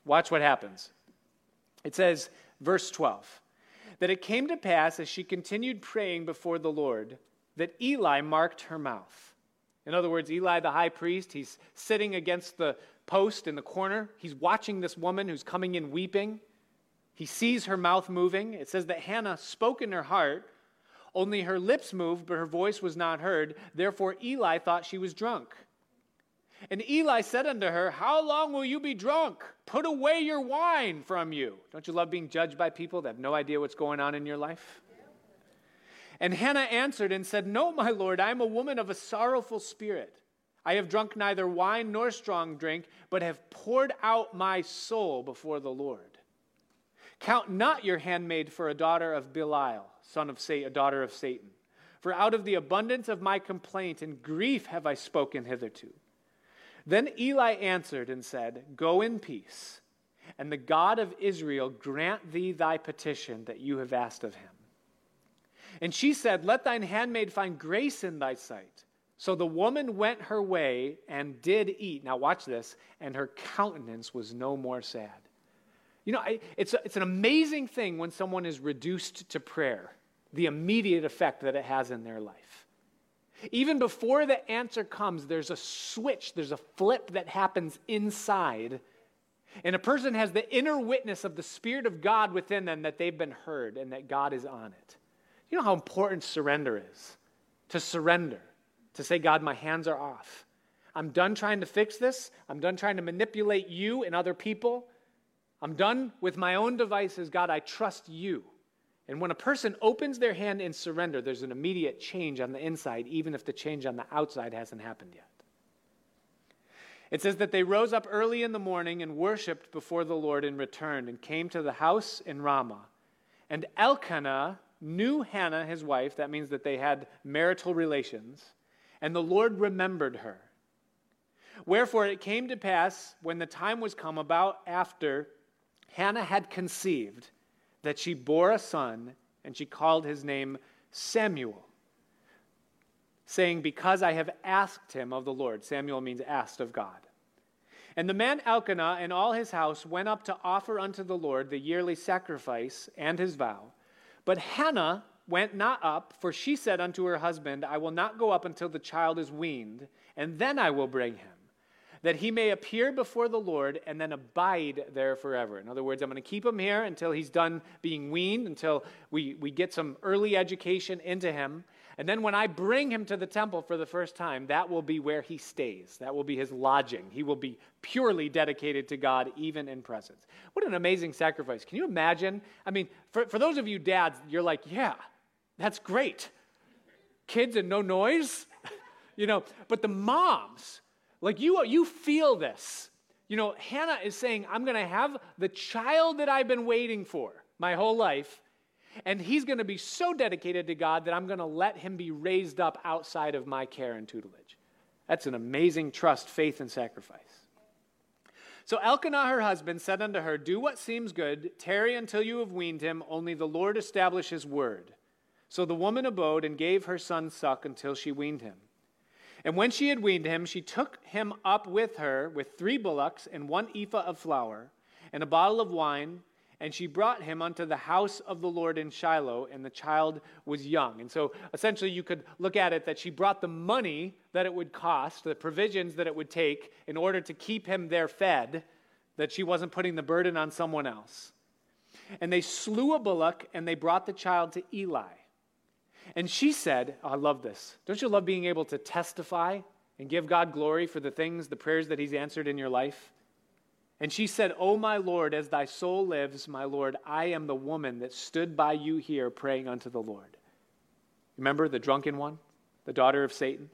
Watch what happens. It says verse 12 that it came to pass as she continued praying before the Lord that Eli marked her mouth. In other words, Eli the high priest, he's sitting against the post in the corner. He's watching this woman who's coming in weeping. He sees her mouth moving. It says that Hannah spoke in her heart, only her lips moved, but her voice was not heard. Therefore, Eli thought she was drunk. And Eli said unto her, How long will you be drunk? Put away your wine from you. Don't you love being judged by people that have no idea what's going on in your life? And Hannah answered and said, No, my lord, I am a woman of a sorrowful spirit. I have drunk neither wine nor strong drink, but have poured out my soul before the Lord. Count not your handmaid for a daughter of Belial, son of Satan, a daughter of Satan. For out of the abundance of my complaint and grief have I spoken hitherto. Then Eli answered and said, Go in peace, and the God of Israel grant thee thy petition that you have asked of him. And she said, Let thine handmaid find grace in thy sight. So the woman went her way and did eat. Now, watch this. And her countenance was no more sad. You know, it's, a, it's an amazing thing when someone is reduced to prayer, the immediate effect that it has in their life. Even before the answer comes, there's a switch, there's a flip that happens inside. And a person has the inner witness of the Spirit of God within them that they've been heard and that God is on it. You know how important surrender is? To surrender, to say, God, my hands are off. I'm done trying to fix this. I'm done trying to manipulate you and other people. I'm done with my own devices. God, I trust you. And when a person opens their hand in surrender, there's an immediate change on the inside, even if the change on the outside hasn't happened yet. It says that they rose up early in the morning and worshiped before the Lord and returned and came to the house in Ramah. And Elkanah, knew Hannah, his wife. That means that they had marital relations. And the Lord remembered her. Wherefore it came to pass, when the time was come about after Hannah had conceived, that she bore a son, and she called his name Samuel, saying, Because I have asked him of the Lord. Samuel means asked of God. And the man Elkanah and all his house went up to offer unto the Lord the yearly sacrifice and his vow. But Hannah went not up, for she said unto her husband, I will not go up until the child is weaned, and then I will bring him, that he may appear before the Lord and then abide there forever. In other words, I'm going to keep him here until he's done being weaned, until we, we get some early education into him. And then when I bring him to the temple for the first time, that will be where he stays. That will be his lodging. He will be purely dedicated to God, even in presence. What an amazing sacrifice. Can you imagine? I mean, for, for those of you dads, you're like, yeah, that's great. Kids and no noise, you know, but the moms, like you, you feel this. You know, Hannah is saying, I'm going to have the child that I've been waiting for my whole life and he's going to be so dedicated to God that I'm going to let him be raised up outside of my care and tutelage. That's an amazing trust, faith, and sacrifice. So Elkanah, her husband, said unto her, Do what seems good, tarry until you have weaned him, only the Lord establish his word. So the woman abode and gave her son suck until she weaned him. And when she had weaned him, she took him up with her with three bullocks and one ephah of flour and a bottle of wine and she brought him unto the house of the Lord in Shiloh, and the child was young. And so essentially, you could look at it that she brought the money that it would cost, the provisions that it would take in order to keep him there fed, that she wasn't putting the burden on someone else. And they slew a bullock, and they brought the child to Eli. And she said, oh, I love this. Don't you love being able to testify and give God glory for the things, the prayers that He's answered in your life? And she said, O my Lord, as thy soul lives, my Lord, I am the woman that stood by you here praying unto the Lord. Remember the drunken one, the daughter of Satan?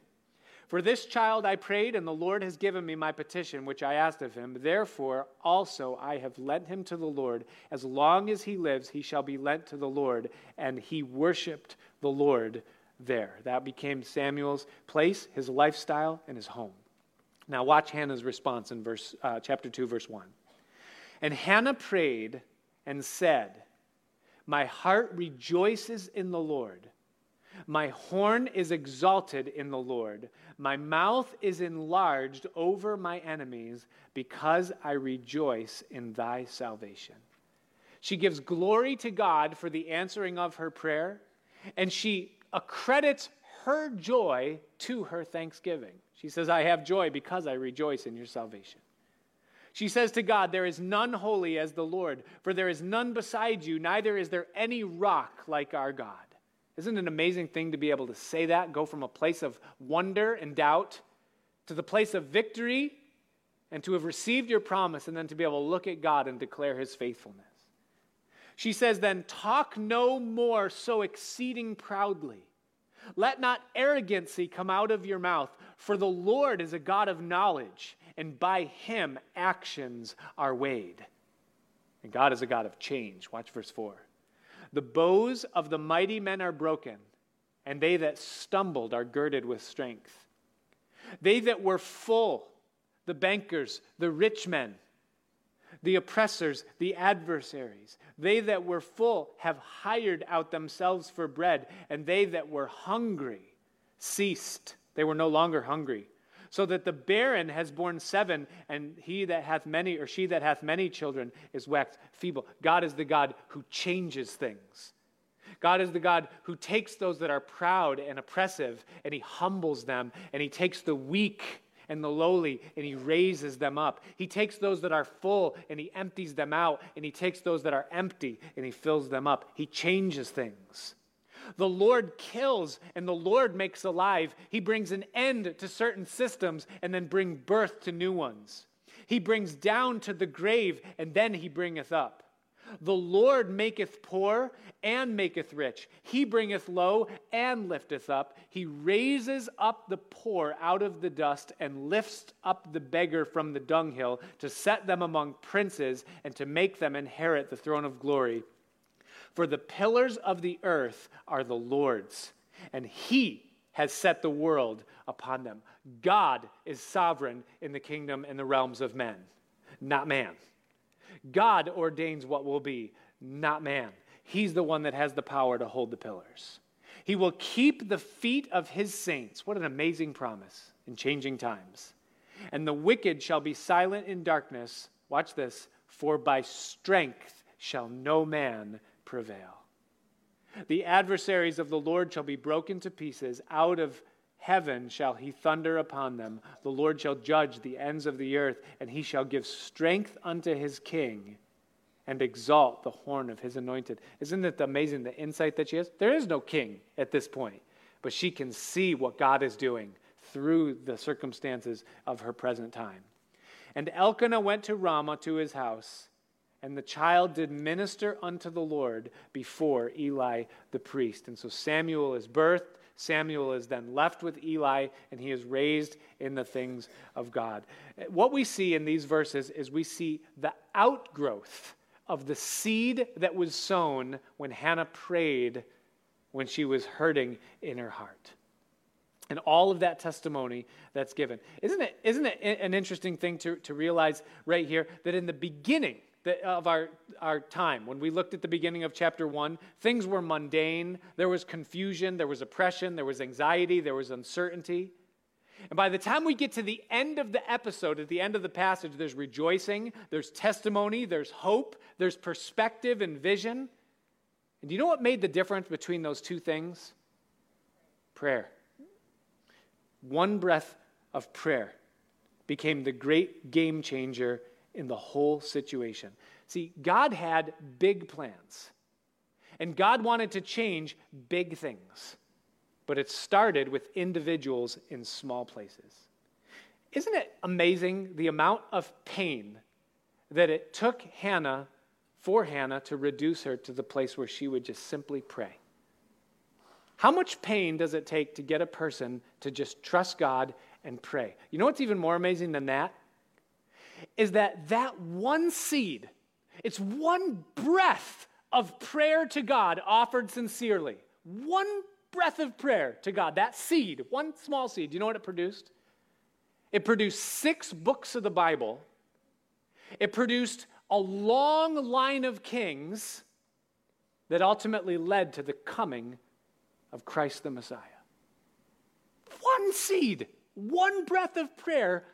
For this child I prayed, and the Lord has given me my petition, which I asked of him. Therefore also I have lent him to the Lord. As long as he lives, he shall be lent to the Lord. And he worshiped the Lord there. That became Samuel's place, his lifestyle, and his home. Now watch Hannah's response in verse, uh, chapter 2, verse 1. And Hannah prayed and said, My heart rejoices in the Lord. My horn is exalted in the Lord. My mouth is enlarged over my enemies because I rejoice in thy salvation. She gives glory to God for the answering of her prayer, and she accredits her joy to her thanksgiving. She says, I have joy because I rejoice in your salvation. She says to God, There is none holy as the Lord, for there is none beside you, neither is there any rock like our God. Isn't it an amazing thing to be able to say that, go from a place of wonder and doubt to the place of victory, and to have received your promise, and then to be able to look at God and declare his faithfulness? She says, Then talk no more so exceeding proudly. Let not arrogancy come out of your mouth, for the Lord is a God of knowledge, and by him actions are weighed. And God is a God of change. Watch verse 4. The bows of the mighty men are broken, and they that stumbled are girded with strength. They that were full, the bankers, the rich men, the oppressors, the adversaries. They that were full have hired out themselves for bread, and they that were hungry ceased. They were no longer hungry. So that the barren has borne seven, and he that hath many, or she that hath many children, is waxed feeble. God is the God who changes things. God is the God who takes those that are proud and oppressive, and he humbles them, and he takes the weak and the lowly, and he raises them up. He takes those that are full and he empties them out, and he takes those that are empty and he fills them up. He changes things. The Lord kills and the Lord makes alive. He brings an end to certain systems and then bring birth to new ones. He brings down to the grave and then he bringeth up. The Lord maketh poor and maketh rich. He bringeth low and lifteth up. He raises up the poor out of the dust and lifts up the beggar from the dunghill to set them among princes and to make them inherit the throne of glory. For the pillars of the earth are the Lord's, and He has set the world upon them. God is sovereign in the kingdom and the realms of men, not man. God ordains what will be, not man. He's the one that has the power to hold the pillars. He will keep the feet of his saints. What an amazing promise in changing times. And the wicked shall be silent in darkness. Watch this. For by strength shall no man prevail. The adversaries of the Lord shall be broken to pieces. Out of heaven shall he thunder upon them. The Lord shall judge the ends of the earth, and he shall give strength unto his king and exalt the horn of his anointed. Isn't it amazing the insight that she has? There is no king at this point, but she can see what God is doing through the circumstances of her present time. And Elkanah went to Ramah to his house, and the child did minister unto the Lord before Eli the priest. And so Samuel is birthed Samuel is then left with Eli and he is raised in the things of God. What we see in these verses is we see the outgrowth of the seed that was sown when Hannah prayed when she was hurting in her heart. And all of that testimony that's given. Isn't it, isn't it an interesting thing to, to realize right here that in the beginning, of our, our time. When we looked at the beginning of chapter one, things were mundane. There was confusion, there was oppression, there was anxiety, there was uncertainty. And by the time we get to the end of the episode, at the end of the passage, there's rejoicing, there's testimony, there's hope, there's perspective and vision. And do you know what made the difference between those two things? Prayer. One breath of prayer became the great game changer in the whole situation. See, God had big plans, and God wanted to change big things, but it started with individuals in small places. Isn't it amazing the amount of pain that it took Hannah, for Hannah, to reduce her to the place where she would just simply pray? How much pain does it take to get a person to just trust God and pray? You know what's even more amazing than that? Is that that one seed, it's one breath of prayer to God offered sincerely. One breath of prayer to God, that seed, one small seed, you know what it produced? It produced six books of the Bible. It produced a long line of kings that ultimately led to the coming of Christ the Messiah. One seed, one breath of prayer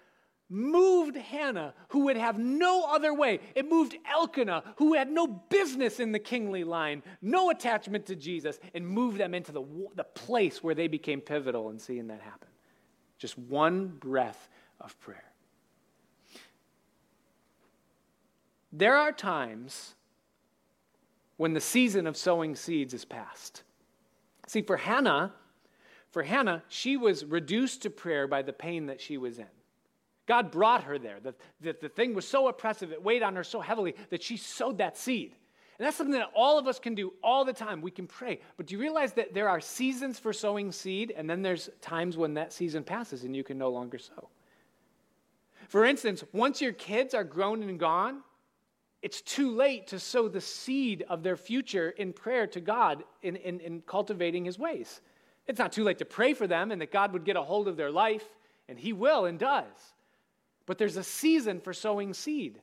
moved Hannah, who would have no other way. It moved Elkanah, who had no business in the kingly line, no attachment to Jesus, and moved them into the, the place where they became pivotal in seeing that happen. Just one breath of prayer. There are times when the season of sowing seeds is past. See, for Hannah, for Hannah, she was reduced to prayer by the pain that she was in. God brought her there. The, the, the thing was so oppressive, it weighed on her so heavily that she sowed that seed. And that's something that all of us can do all the time. We can pray. But do you realize that there are seasons for sowing seed, and then there's times when that season passes and you can no longer sow? For instance, once your kids are grown and gone, it's too late to sow the seed of their future in prayer to God in, in, in cultivating His ways. It's not too late to pray for them and that God would get a hold of their life, and He will and does. But there's a season for sowing seed.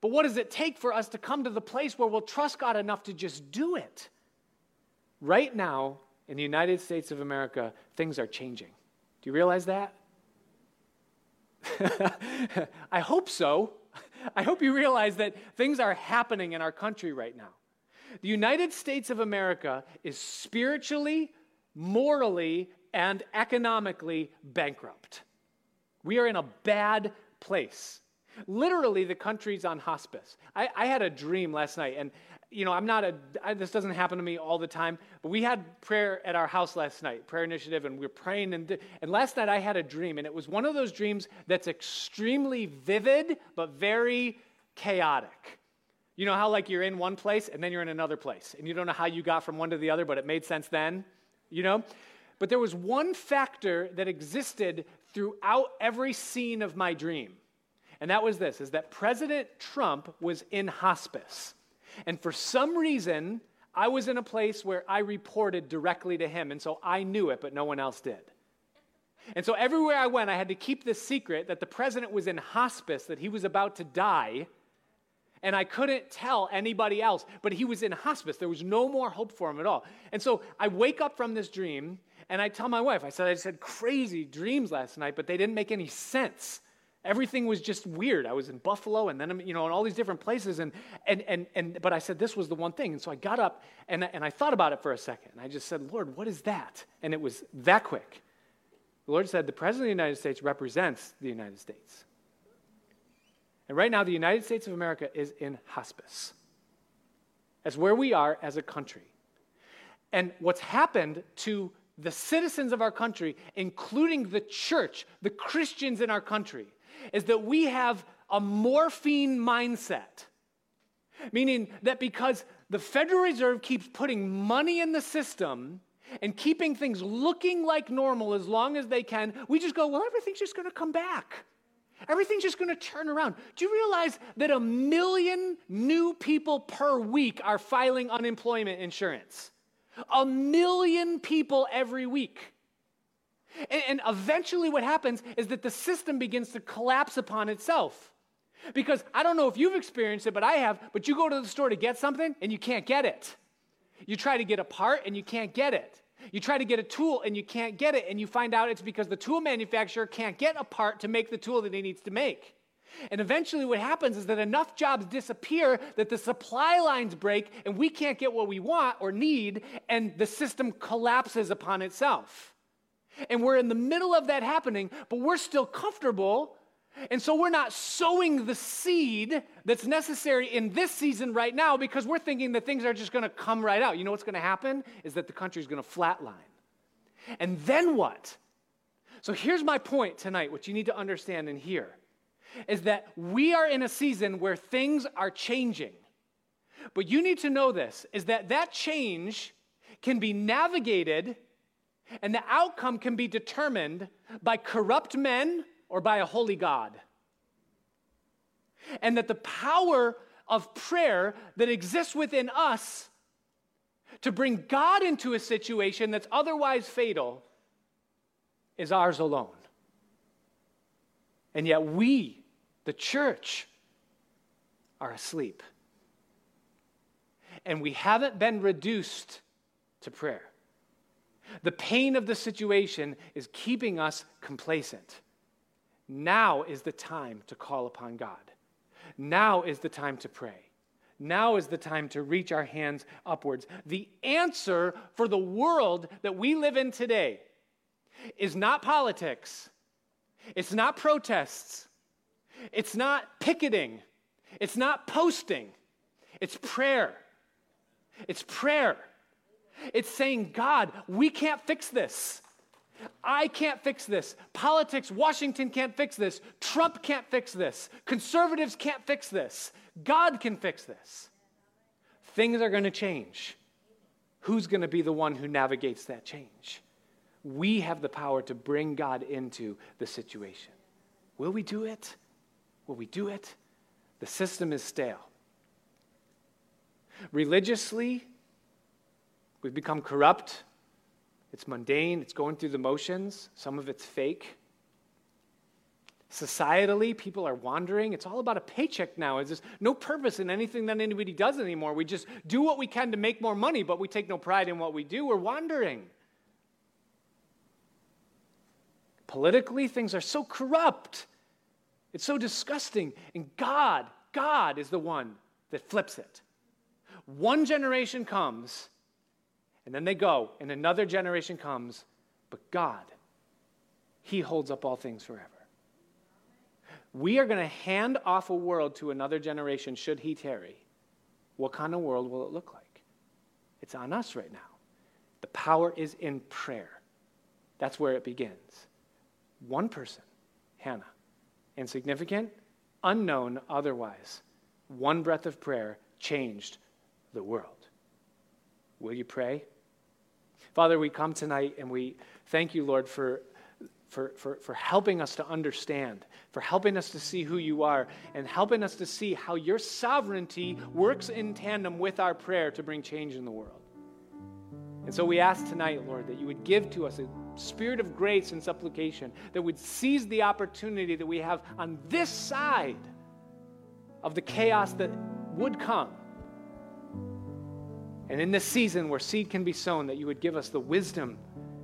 But what does it take for us to come to the place where we'll trust God enough to just do it? Right now, in the United States of America, things are changing. Do you realize that? I hope so. I hope you realize that things are happening in our country right now. The United States of America is spiritually, morally, and economically bankrupt. We are in a bad place. Literally, the country's on hospice. I, I had a dream last night, and you know, I'm not a, I, this doesn't happen to me all the time, but we had prayer at our house last night, prayer initiative, and we were praying. And, and last night I had a dream, and it was one of those dreams that's extremely vivid, but very chaotic. You know how, like, you're in one place and then you're in another place, and you don't know how you got from one to the other, but it made sense then, you know? But there was one factor that existed throughout every scene of my dream. And that was this is that President Trump was in hospice. And for some reason, I was in a place where I reported directly to him. And so I knew it, but no one else did. And so everywhere I went, I had to keep this secret that the president was in hospice, that he was about to die. And I couldn't tell anybody else, but he was in hospice. There was no more hope for him at all. And so I wake up from this dream and I tell my wife, I said, I just had crazy dreams last night, but they didn't make any sense. Everything was just weird. I was in Buffalo and then, you know, in all these different places. And, and, and, and, but I said, this was the one thing. And so I got up and, and I thought about it for a second. And I just said, Lord, what is that? And it was that quick. The Lord said, the President of the United States represents the United States. And right now, the United States of America is in hospice. That's where we are as a country. And what's happened to the citizens of our country, including the church, the Christians in our country, is that we have a morphine mindset. Meaning that because the Federal Reserve keeps putting money in the system and keeping things looking like normal as long as they can, we just go, well, everything's just going to come back. Everything's just going to turn around. Do you realize that a million new people per week are filing unemployment insurance? A million people every week. And, and eventually, what happens is that the system begins to collapse upon itself. Because I don't know if you've experienced it, but I have. But you go to the store to get something and you can't get it. You try to get a part and you can't get it. You try to get a tool and you can't get it, and you find out it's because the tool manufacturer can't get a part to make the tool that he needs to make. And eventually, what happens is that enough jobs disappear that the supply lines break and we can't get what we want or need, and the system collapses upon itself. And we're in the middle of that happening, but we're still comfortable. And so we're not sowing the seed that's necessary in this season right now because we're thinking that things are just going to come right out. You know what's going to happen? Is that the country's going to flatline. And then what? So here's my point tonight, what you need to understand and hear is that we are in a season where things are changing. But you need to know this is that that change can be navigated and the outcome can be determined by corrupt men or by a holy God. And that the power of prayer that exists within us to bring God into a situation that's otherwise fatal is ours alone. And yet we, the church, are asleep. And we haven't been reduced to prayer. The pain of the situation is keeping us complacent. Now is the time to call upon God. Now is the time to pray. Now is the time to reach our hands upwards. The answer for the world that we live in today is not politics, it's not protests, it's not picketing, it's not posting, it's prayer. It's prayer. It's saying, God, we can't fix this. I can't fix this. Politics, Washington can't fix this. Trump can't fix this. Conservatives can't fix this. God can fix this. Things are going to change. Who's going to be the one who navigates that change? We have the power to bring God into the situation. Will we do it? Will we do it? The system is stale. Religiously, We've become corrupt. It's mundane. It's going through the motions. Some of it's fake. Societally, people are wandering. It's all about a paycheck now. There's no purpose in anything that anybody does anymore. We just do what we can to make more money, but we take no pride in what we do. We're wandering. Politically, things are so corrupt. It's so disgusting. And God, God is the one that flips it. One generation comes and then they go, and another generation comes. But God, He holds up all things forever. We are going to hand off a world to another generation should He tarry. What kind of world will it look like? It's on us right now. The power is in prayer. That's where it begins. One person, Hannah, insignificant, unknown otherwise. One breath of prayer changed the world. Will you pray? Father, we come tonight and we thank you, Lord, for, for, for, for helping us to understand, for helping us to see who you are, and helping us to see how your sovereignty works in tandem with our prayer to bring change in the world. And so we ask tonight, Lord, that you would give to us spirit of grace and supplication that would seize the opportunity that we have on this side of the chaos that would come and in this season where seed can be sown, that you would give us the wisdom,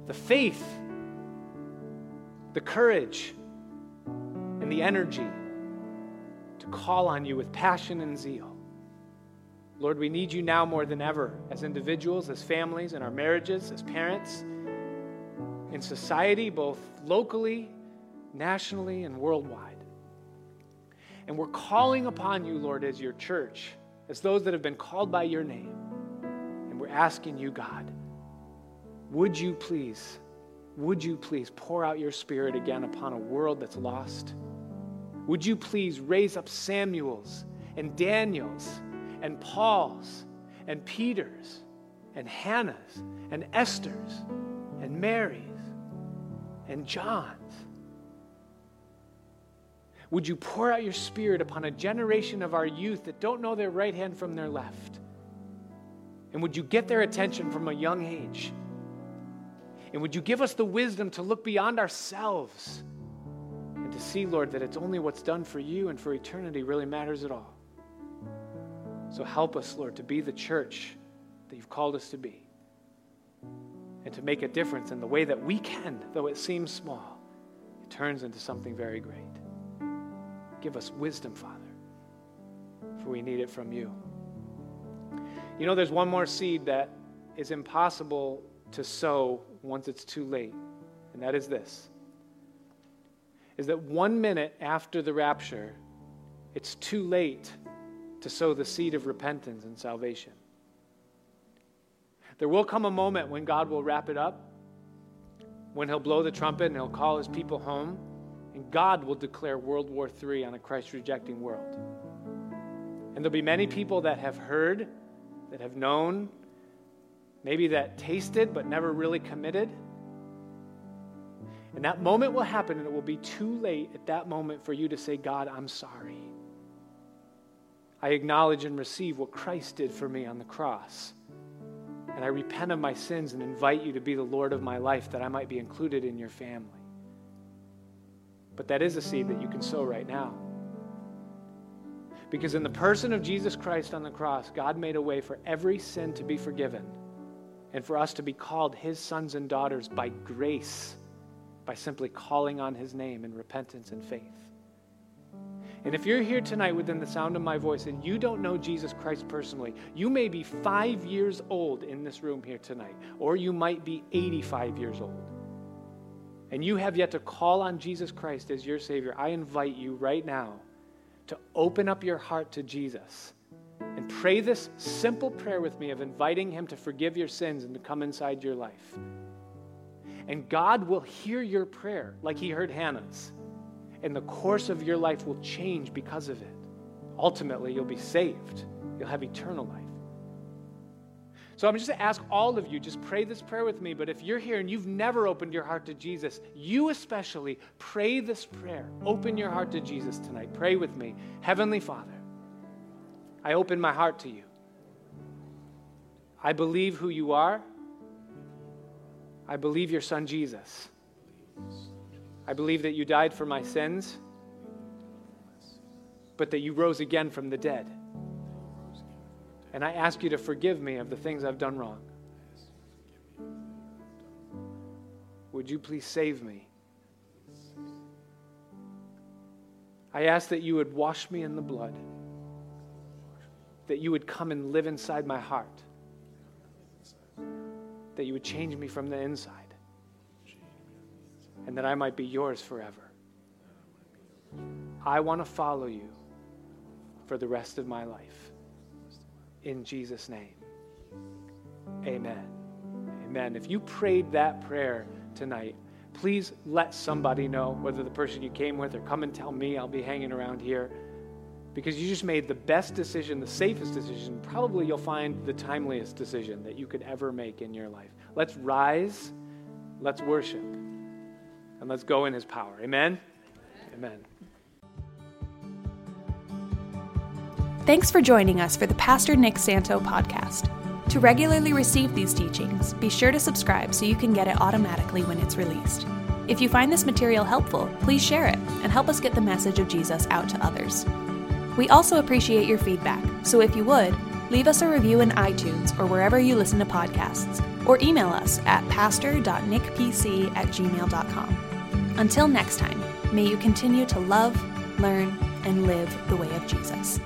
the faith, the courage, and the energy to call on you with passion and zeal. Lord, we need you now more than ever as individuals, as families, in our marriages, as parents, in society, both locally, nationally, and worldwide. And we're calling upon you, Lord, as your church, as those that have been called by your name And we're asking you, God, would you please, would you please pour out your spirit again upon a world that's lost? Would you please raise up Samuels and Daniels and Pauls and Peters and Hannahs and Esthers and Marys and Johns? Would you pour out your spirit upon a generation of our youth that don't know their right hand from their left? And would you get their attention from a young age? And would you give us the wisdom to look beyond ourselves and to see, Lord, that it's only what's done for you and for eternity really matters at all? So help us, Lord, to be the church that you've called us to be and to make a difference in the way that we can, though it seems small, it turns into something very great. Give us wisdom, Father, for we need it from you. You know, there's one more seed that is impossible to sow once it's too late, and that is this is that one minute after the rapture, it's too late to sow the seed of repentance and salvation. There will come a moment when God will wrap it up, when He'll blow the trumpet and He'll call His people home, and God will declare World War III on a Christ rejecting world. And there'll be many people that have heard that have known maybe that tasted but never really committed. And that moment will happen, and it will be too late at that moment for you to say, God, I'm sorry. I acknowledge and receive what Christ did for me on the cross. And I repent of my sins and invite you to be the Lord of my life that I might be included in your family. But that is a seed that you can sow right now. Because in the person of Jesus Christ on the cross, God made a way for every sin to be forgiven and for us to be called his sons and daughters by grace, by simply calling on his name in repentance and faith. And if you're here tonight within the sound of my voice and you don't know Jesus Christ personally, you may be five years old in this room here tonight, or you might be 85 years old. And you have yet to call on Jesus Christ as your Savior. I invite you right now to open up your heart to Jesus and pray this simple prayer with me of inviting Him to forgive your sins and to come inside your life. And God will hear your prayer like He heard Hannah's and the course of your life will change because of it. Ultimately, you'll be saved, you'll have eternal life. So I'm just to ask all of you, just pray this prayer with me. But if you're here and you've never opened your heart to Jesus, you especially pray this prayer. Open your heart to Jesus tonight. Pray with me. Heavenly Father, I open my heart to you. I believe who you are. I believe your son Jesus. I believe that you died for my sins, but that you rose again from the dead. And I ask you to forgive me of the things I've done wrong. Would you please save me? I ask that you would wash me in the blood, that you would come and live inside my heart, that you would change me from the inside and that I might be yours forever. I want to follow you for the rest of my life. In Jesus' name. Amen. Amen. If you prayed that prayer tonight, please let somebody know, whether the person you came with or come and tell me, I'll be hanging around here. Because you just made the best decision, the safest decision. Probably you'll find the timeliest decision that you could ever make in your life. Let's rise. Let's worship and let's go in his power. Amen? Amen. Thanks for joining us for the Pastor Nick Santo podcast. To regularly receive these teachings, be sure to subscribe so you can get it automatically when it's released. If you find this material helpful, please share it and help us get the message of Jesus out to others. We also appreciate your feedback, so if you would, leave us a review in iTunes or wherever you listen to podcasts, or email us at pastor.nickpc at gmail.com. Until next time, may you continue to love, learn, and live the way of Jesus.